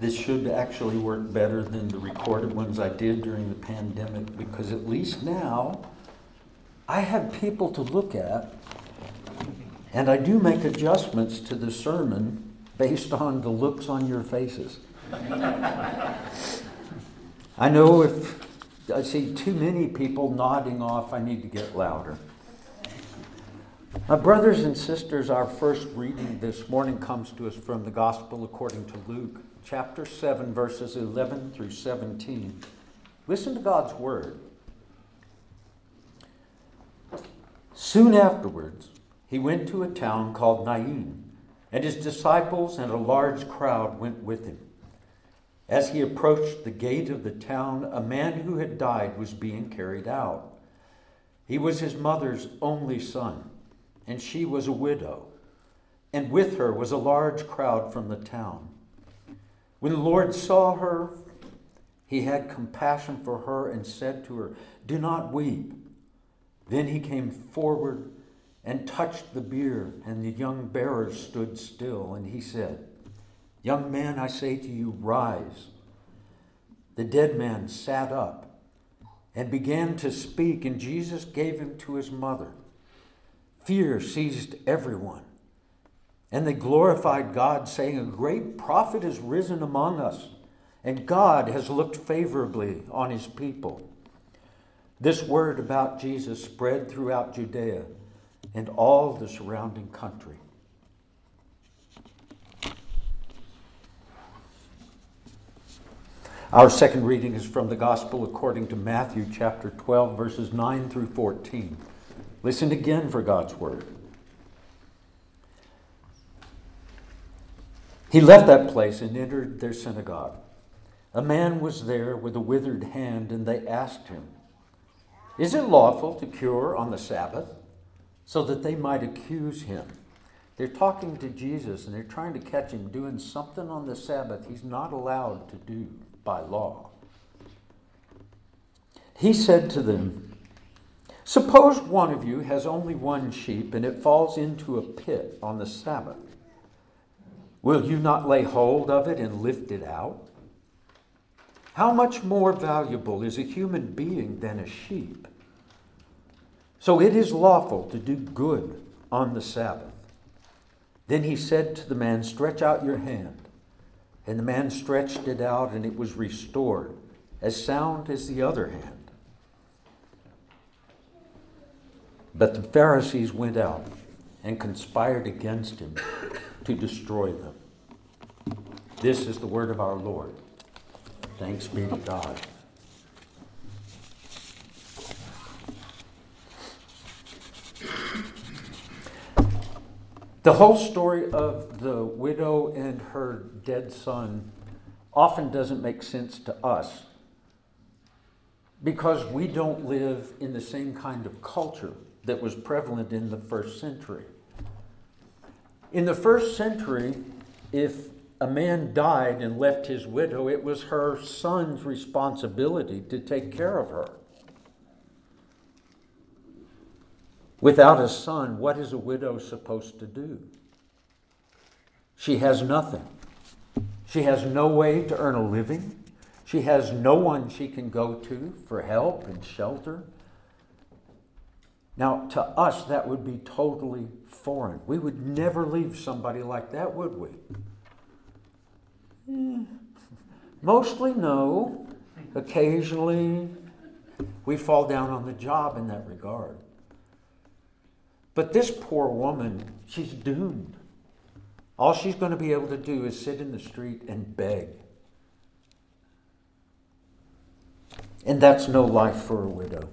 this should actually work better than the recorded ones I did during the pandemic because at least now I have people to look at and I do make adjustments to the sermon based on the looks on your faces. I know if I see too many people nodding off, I need to get louder. Brothers and sisters, our first reading this morning comes to us from the Gospel according to Luke, chapter 7, verses 11 through 17. Listen to God's word. Soon afterwards, he went to a town called Nain, and his disciples and a large crowd went with him. As he approached the gate of the town, a man who had died was being carried out. He was his mother's only son, and she was a widow, and with her was a large crowd from the town. When the Lord saw her, he had compassion for her and said to her, Do not weep. Then he came forward and touched the bier, and the young bearers stood still, and he said, Young man, I say to you, rise. The dead man sat up and began to speak, and Jesus gave him to his mother. Fear seized everyone, and they glorified God, saying, A great prophet has risen among us, and God has looked favorably on his people. This word about Jesus spread throughout Judea and all the surrounding country. Our second reading is from the Gospel according to Matthew chapter 12, verses 9 through 14. Listen again for God's word. He left that place and entered their synagogue. A man was there with a withered hand, and they asked him, Is it lawful to cure on the Sabbath? So that they might accuse him. They're talking to Jesus and they're trying to catch him doing something on the Sabbath he's not allowed to do by law. He said to them, Suppose one of you has only one sheep and it falls into a pit on the Sabbath. Will you not lay hold of it and lift it out? How much more valuable is a human being than a sheep? So it is lawful to do good on the Sabbath. Then he said to the man, Stretch out your hand. And the man stretched it out, and it was restored, as sound as the other hand. But the Pharisees went out and conspired against him to destroy them. This is the word of our Lord. Thanks be to God. The whole story of the widow and her dead son often doesn't make sense to us because we don't live in the same kind of culture that was prevalent in the first century. In the first century, if a man died and left his widow, it was her son's responsibility to take care of her. Without a son, what is a widow supposed to do? She has nothing. She has no way to earn a living. She has no one she can go to for help and shelter. Now, to us, that would be totally foreign. We would never leave somebody like that, would we? Mostly, no. Occasionally, we fall down on the job in that regard. But this poor woman, she's doomed. All she's going to be able to do is sit in the street and beg. And that's no life for a widow.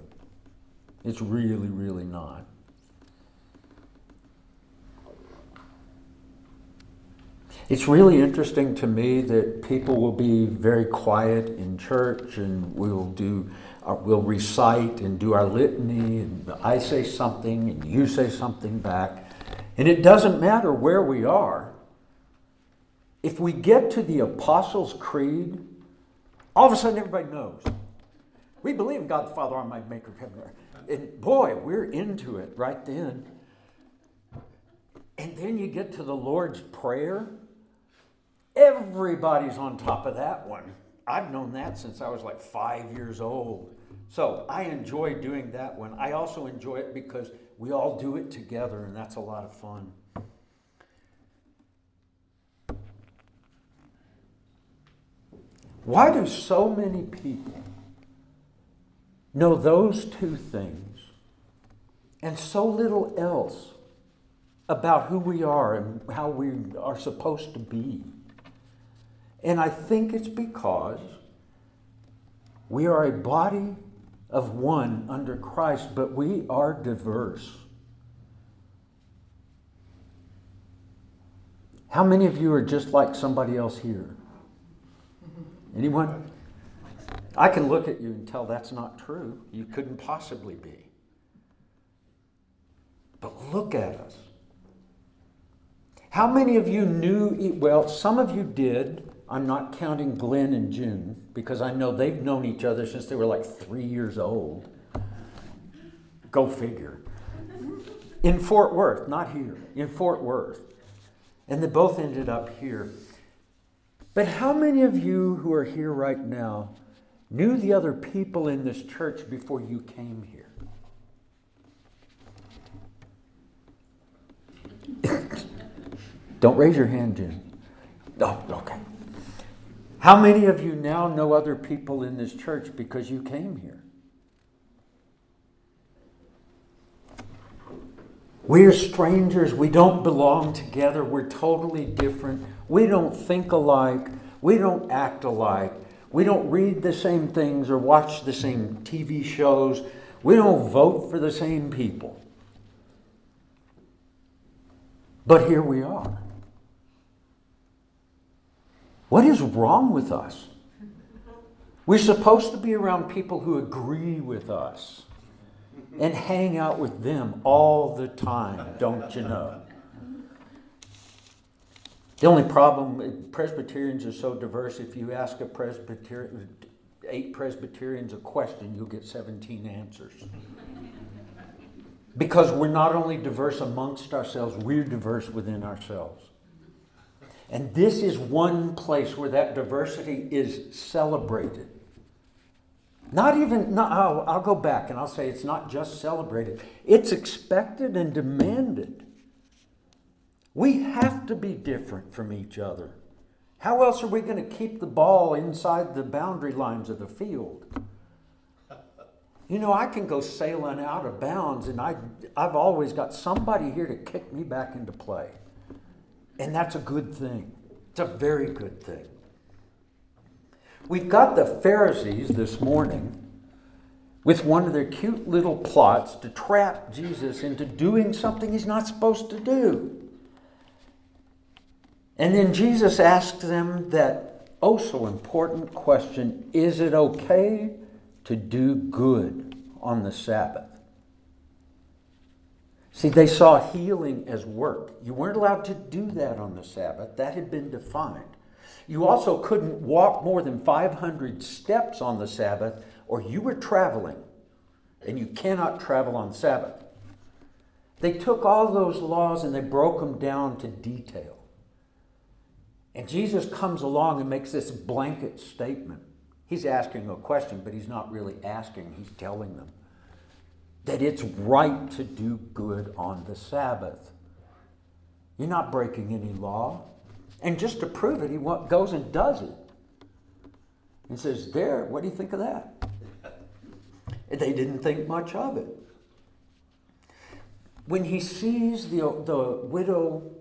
It's really, really not. It's really interesting to me that people will be very quiet in church and we'll do uh, we'll recite and do our litany and I say something and you say something back. And it doesn't matter where we are. If we get to the Apostles' Creed, all of a sudden everybody knows. We believe in God the Father, Almighty Maker of heaven and earth. And boy, we're into it right then. And then you get to the Lord's Prayer, Everybody's on top of that one. I've known that since I was like five years old. So I enjoy doing that one. I also enjoy it because we all do it together, and that's a lot of fun. Why do so many people know those two things and so little else about who we are and how we are supposed to be? And I think it's because we are a body of one under Christ, but we are diverse. How many of you are just like somebody else here? Anyone? I can look at you and tell that's not true. You couldn't possibly be. But look at us. How many of you knew, well, some of you did. I'm not counting Glenn and June because I know they've known each other since they were like three years old. Go figure. In Fort Worth, not here, in Fort Worth. And they both ended up here. But how many of you who are here right now knew the other people in this church before you came here? Don't raise your hand, Jim. Oh, okay. How many of you now know other people in this church because you came here? We are strangers. We don't belong together. We're totally different. We don't think alike. We don't act alike. We don't read the same things or watch the same TV shows. We don't vote for the same people. But here we are. What is wrong with us? We're supposed to be around people who agree with us and hang out with them all the time, don't you know? The only problem, Presbyterians are so diverse, if you ask a Presbyterian, eight Presbyterians a question, you'll get 17 answers. Because we're not only diverse amongst ourselves, we're diverse within ourselves. And this is one place where that diversity is celebrated. Not even, not, I'll, I'll go back and I'll say it's not just celebrated, it's expected and demanded. We have to be different from each other. How else are we going to keep the ball inside the boundary lines of the field? You know, I can go sailing out of bounds, and I, I've always got somebody here to kick me back into play. And that's a good thing. It's a very good thing. We've got the Pharisees this morning with one of their cute little plots to trap Jesus into doing something he's not supposed to do. And then Jesus asked them that oh so important question is it okay to do good on the Sabbath? See, they saw healing as work. You weren't allowed to do that on the Sabbath, that had been defined. You also couldn't walk more than 500 steps on the Sabbath, or you were traveling, and you cannot travel on Sabbath. They took all those laws and they broke them down to detail. And Jesus comes along and makes this blanket statement. He's asking a question, but he's not really asking, he's telling them that it's right to do good on the Sabbath. You're not breaking any law. And just to prove it, he goes and does it. And says, There, what do you think of that? They didn't think much of it. When he sees the, the widow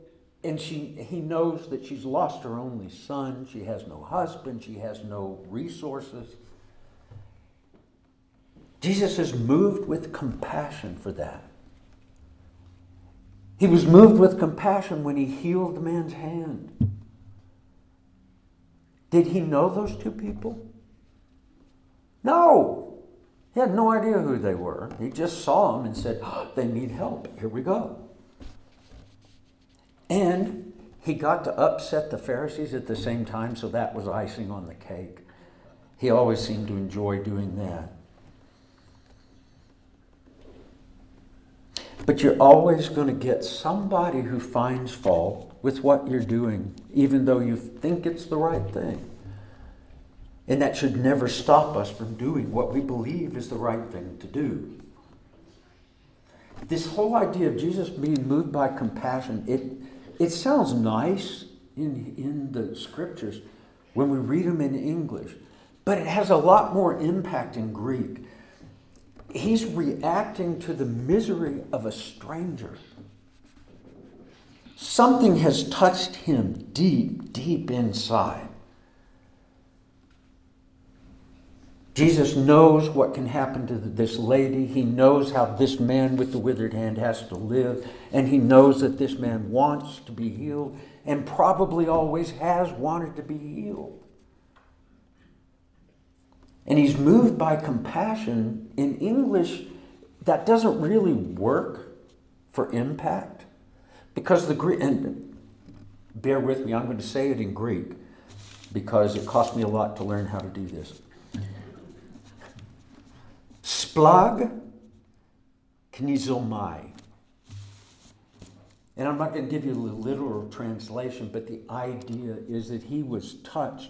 and she, he knows that she's lost her only son, she has no husband, she has no resources. Jesus is moved with compassion for that. He was moved with compassion when he healed the man's hand. Did he know those two people? No. He had no idea who they were. He just saw them and said, oh, They need help. Here we go. And he got to upset the Pharisees at the same time, so that was icing on the cake. He always seemed to enjoy doing that. But you're always going to get somebody who finds fault with what you're doing, even though you think it's the right thing. And that should never stop us from doing what we believe is the right thing to do. This whole idea of Jesus being moved by compassion, it, it sounds nice in, in the scriptures when we read them in English, but it has a lot more impact in Greek. He's reacting to the misery of a stranger. Something has touched him deep, deep inside. Jesus knows what can happen to this lady. He knows how this man with the withered hand has to live. And he knows that this man wants to be healed and probably always has wanted to be healed. And he's moved by compassion. In English, that doesn't really work for impact because the Greek, and bear with me, I'm going to say it in Greek because it cost me a lot to learn how to do this. Splag knizomai. And I'm not going to give you the literal translation, but the idea is that he was touched,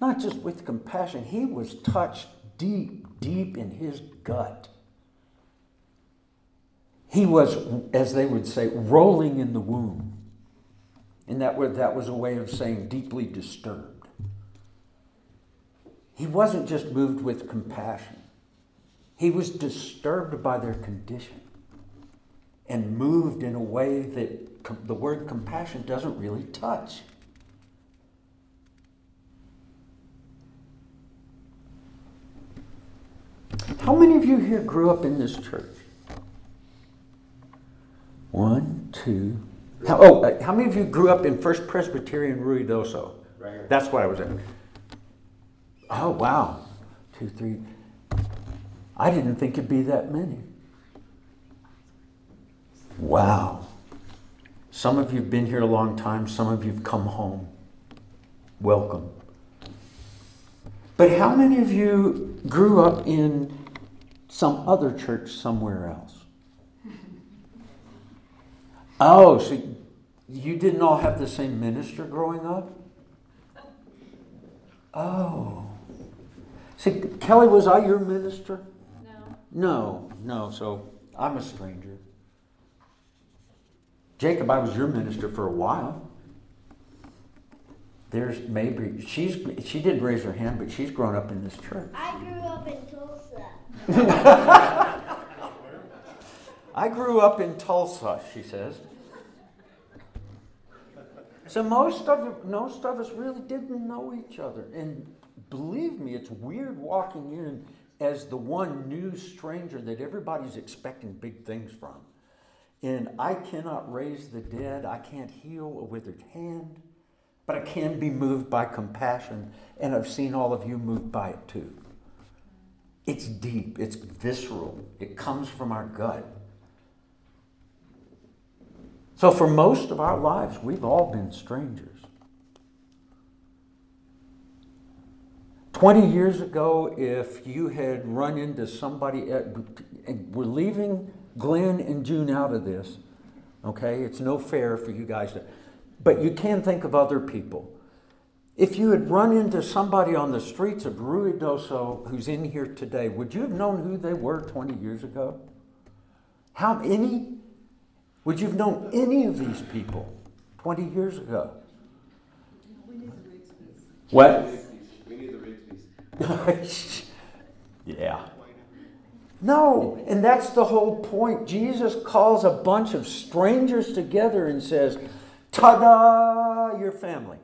not just with compassion, he was touched deep, deep in his gut. He was, as they would say, rolling in the womb. And that was, that was a way of saying deeply disturbed. He wasn't just moved with compassion, he was disturbed by their condition and moved in a way that com- the word compassion doesn't really touch. How many of you here grew up in this church? One, two. How, oh, uh, how many of you grew up in First Presbyterian Ruidoso? Right. That's what I was in. Oh, wow. Two, three. I didn't think it'd be that many. Wow. Some of you have been here a long time, some of you have come home. Welcome. But how many of you grew up in some other church somewhere else? Oh, so you didn't all have the same minister growing up? Oh. See, Kelly, was I your minister? No. No, no, so I'm a stranger. Jacob, I was your minister for a while. There's maybe she's she didn't raise her hand, but she's grown up in this church. I grew up in Tulsa. I grew up in Tulsa, she says. So most of most of us really didn't know each other, and believe me, it's weird walking in as the one new stranger that everybody's expecting big things from. And I cannot raise the dead, I can't heal a withered hand, but I can be moved by compassion, and I've seen all of you moved by it too. It's deep, it's visceral, it comes from our gut. So, for most of our lives, we've all been strangers. 20 years ago, if you had run into somebody, at, and we're leaving Glenn and June out of this, okay? It's no fair for you guys to, but you can think of other people. If you had run into somebody on the streets of Ruidoso who's in here today, would you have known who they were 20 years ago? How many? Would you have known any of these people 20 years ago? What? We need the Rigsby's. yeah. No, and that's the whole point. Jesus calls a bunch of strangers together and says, Ta da, your family.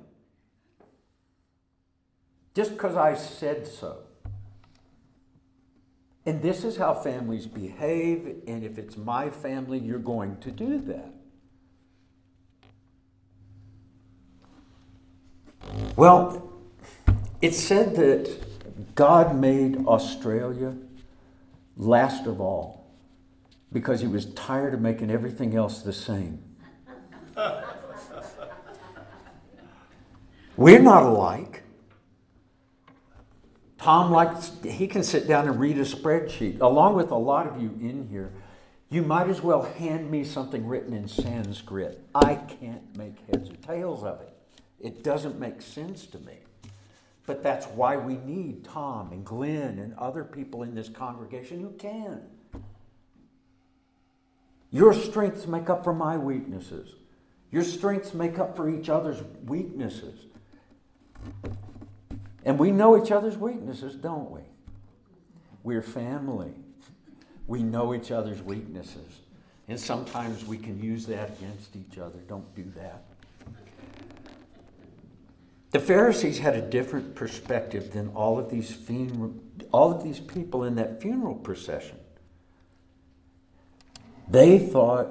Just because I said so. And this is how families behave, and if it's my family, you're going to do that. Well, it's said that God made Australia last of all because he was tired of making everything else the same. We're not alike. Tom likes, he can sit down and read a spreadsheet, along with a lot of you in here. You might as well hand me something written in Sanskrit. I can't make heads or tails of it. It doesn't make sense to me. But that's why we need Tom and Glenn and other people in this congregation who can. Your strengths make up for my weaknesses. Your strengths make up for each other's weaknesses. And we know each other's weaknesses, don't we? We're family. We know each other's weaknesses. And sometimes we can use that against each other. Don't do that. The Pharisees had a different perspective than all of these all of these people in that funeral procession. They thought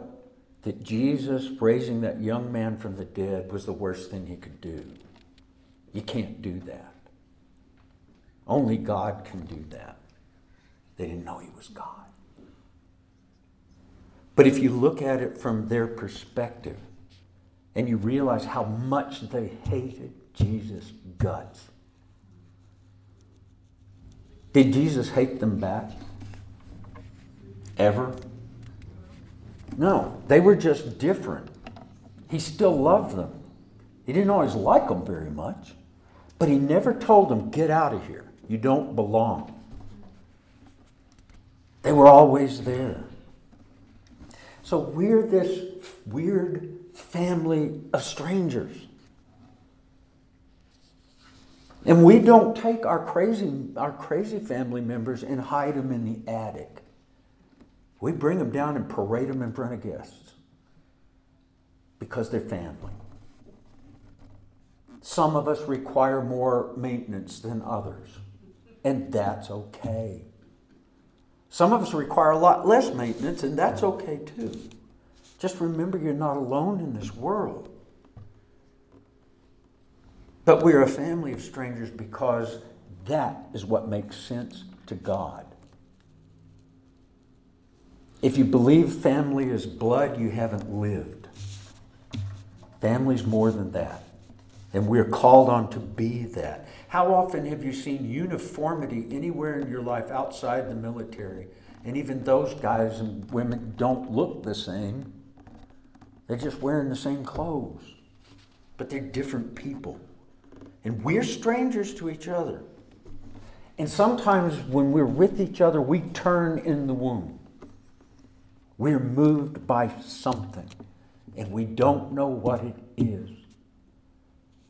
that Jesus raising that young man from the dead was the worst thing he could do. You can't do that. Only God can do that. They didn't know he was God. But if you look at it from their perspective and you realize how much they hated Jesus' guts, did Jesus hate them back? Ever? No, they were just different. He still loved them. He didn't always like them very much, but he never told them, Get out of here. You don't belong. They were always there. So we're this weird family of strangers. And we don't take our crazy, our crazy family members and hide them in the attic. We bring them down and parade them in front of guests because they're family. Some of us require more maintenance than others, and that's okay. Some of us require a lot less maintenance, and that's okay too. Just remember you're not alone in this world. But we're a family of strangers because that is what makes sense to God. If you believe family is blood, you haven't lived. Family's more than that. And we're called on to be that. How often have you seen uniformity anywhere in your life outside the military? And even those guys and women don't look the same. They're just wearing the same clothes, but they're different people. And we're strangers to each other. And sometimes when we're with each other, we turn in the womb. We're moved by something, and we don't know what it is.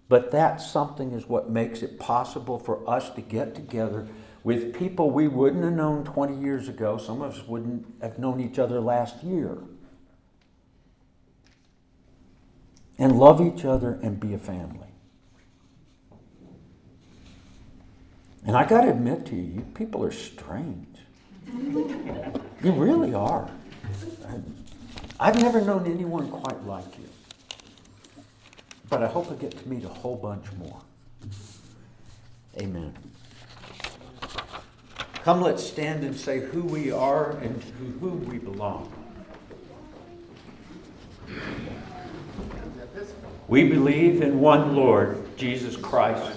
But that something is what makes it possible for us to get together with people we wouldn't have known 20 years ago. Some of us wouldn't have known each other last year. And love each other and be a family. And I got to admit to you, you people are strange. you really are. I've never known anyone quite like you. But I hope I get to meet a whole bunch more. Amen. Come, let's stand and say who we are and to whom we belong. We believe in one Lord, Jesus Christ,